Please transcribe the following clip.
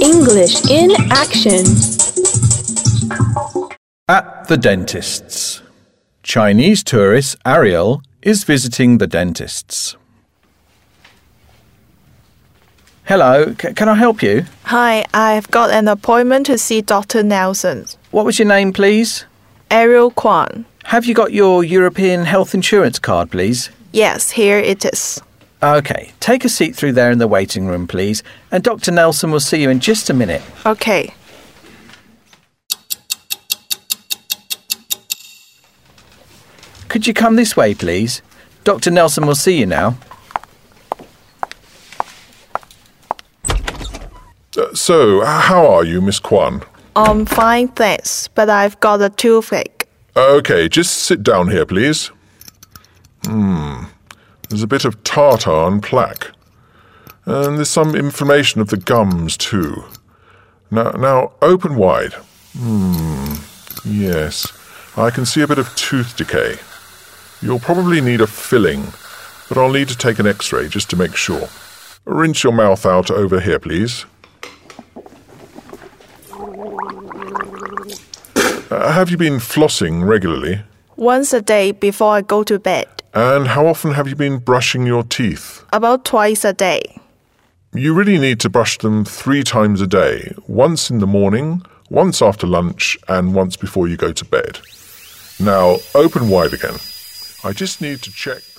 English in action. At the dentist's. Chinese tourist Ariel is visiting the dentist's. Hello, c- can I help you? Hi, I've got an appointment to see Dr. Nelson. What was your name, please? Ariel Kwan. Have you got your European health insurance card, please? Yes, here it is. OK, take a seat through there in the waiting room, please, and Dr. Nelson will see you in just a minute. Okay. Could you come this way, please? Dr. Nelson will see you now. Uh, so, how are you, Miss Kwan? I'm fine, thanks, but I've got a toothache. Okay, just sit down here, please. There's a bit of tartar and plaque. And there's some inflammation of the gums, too. Now, now open wide. Hmm. Yes. I can see a bit of tooth decay. You'll probably need a filling, but I'll need to take an x ray just to make sure. Rinse your mouth out over here, please. Uh, have you been flossing regularly? Once a day before I go to bed. And how often have you been brushing your teeth? About twice a day. You really need to brush them three times a day once in the morning, once after lunch, and once before you go to bed. Now, open wide again. I just need to check that.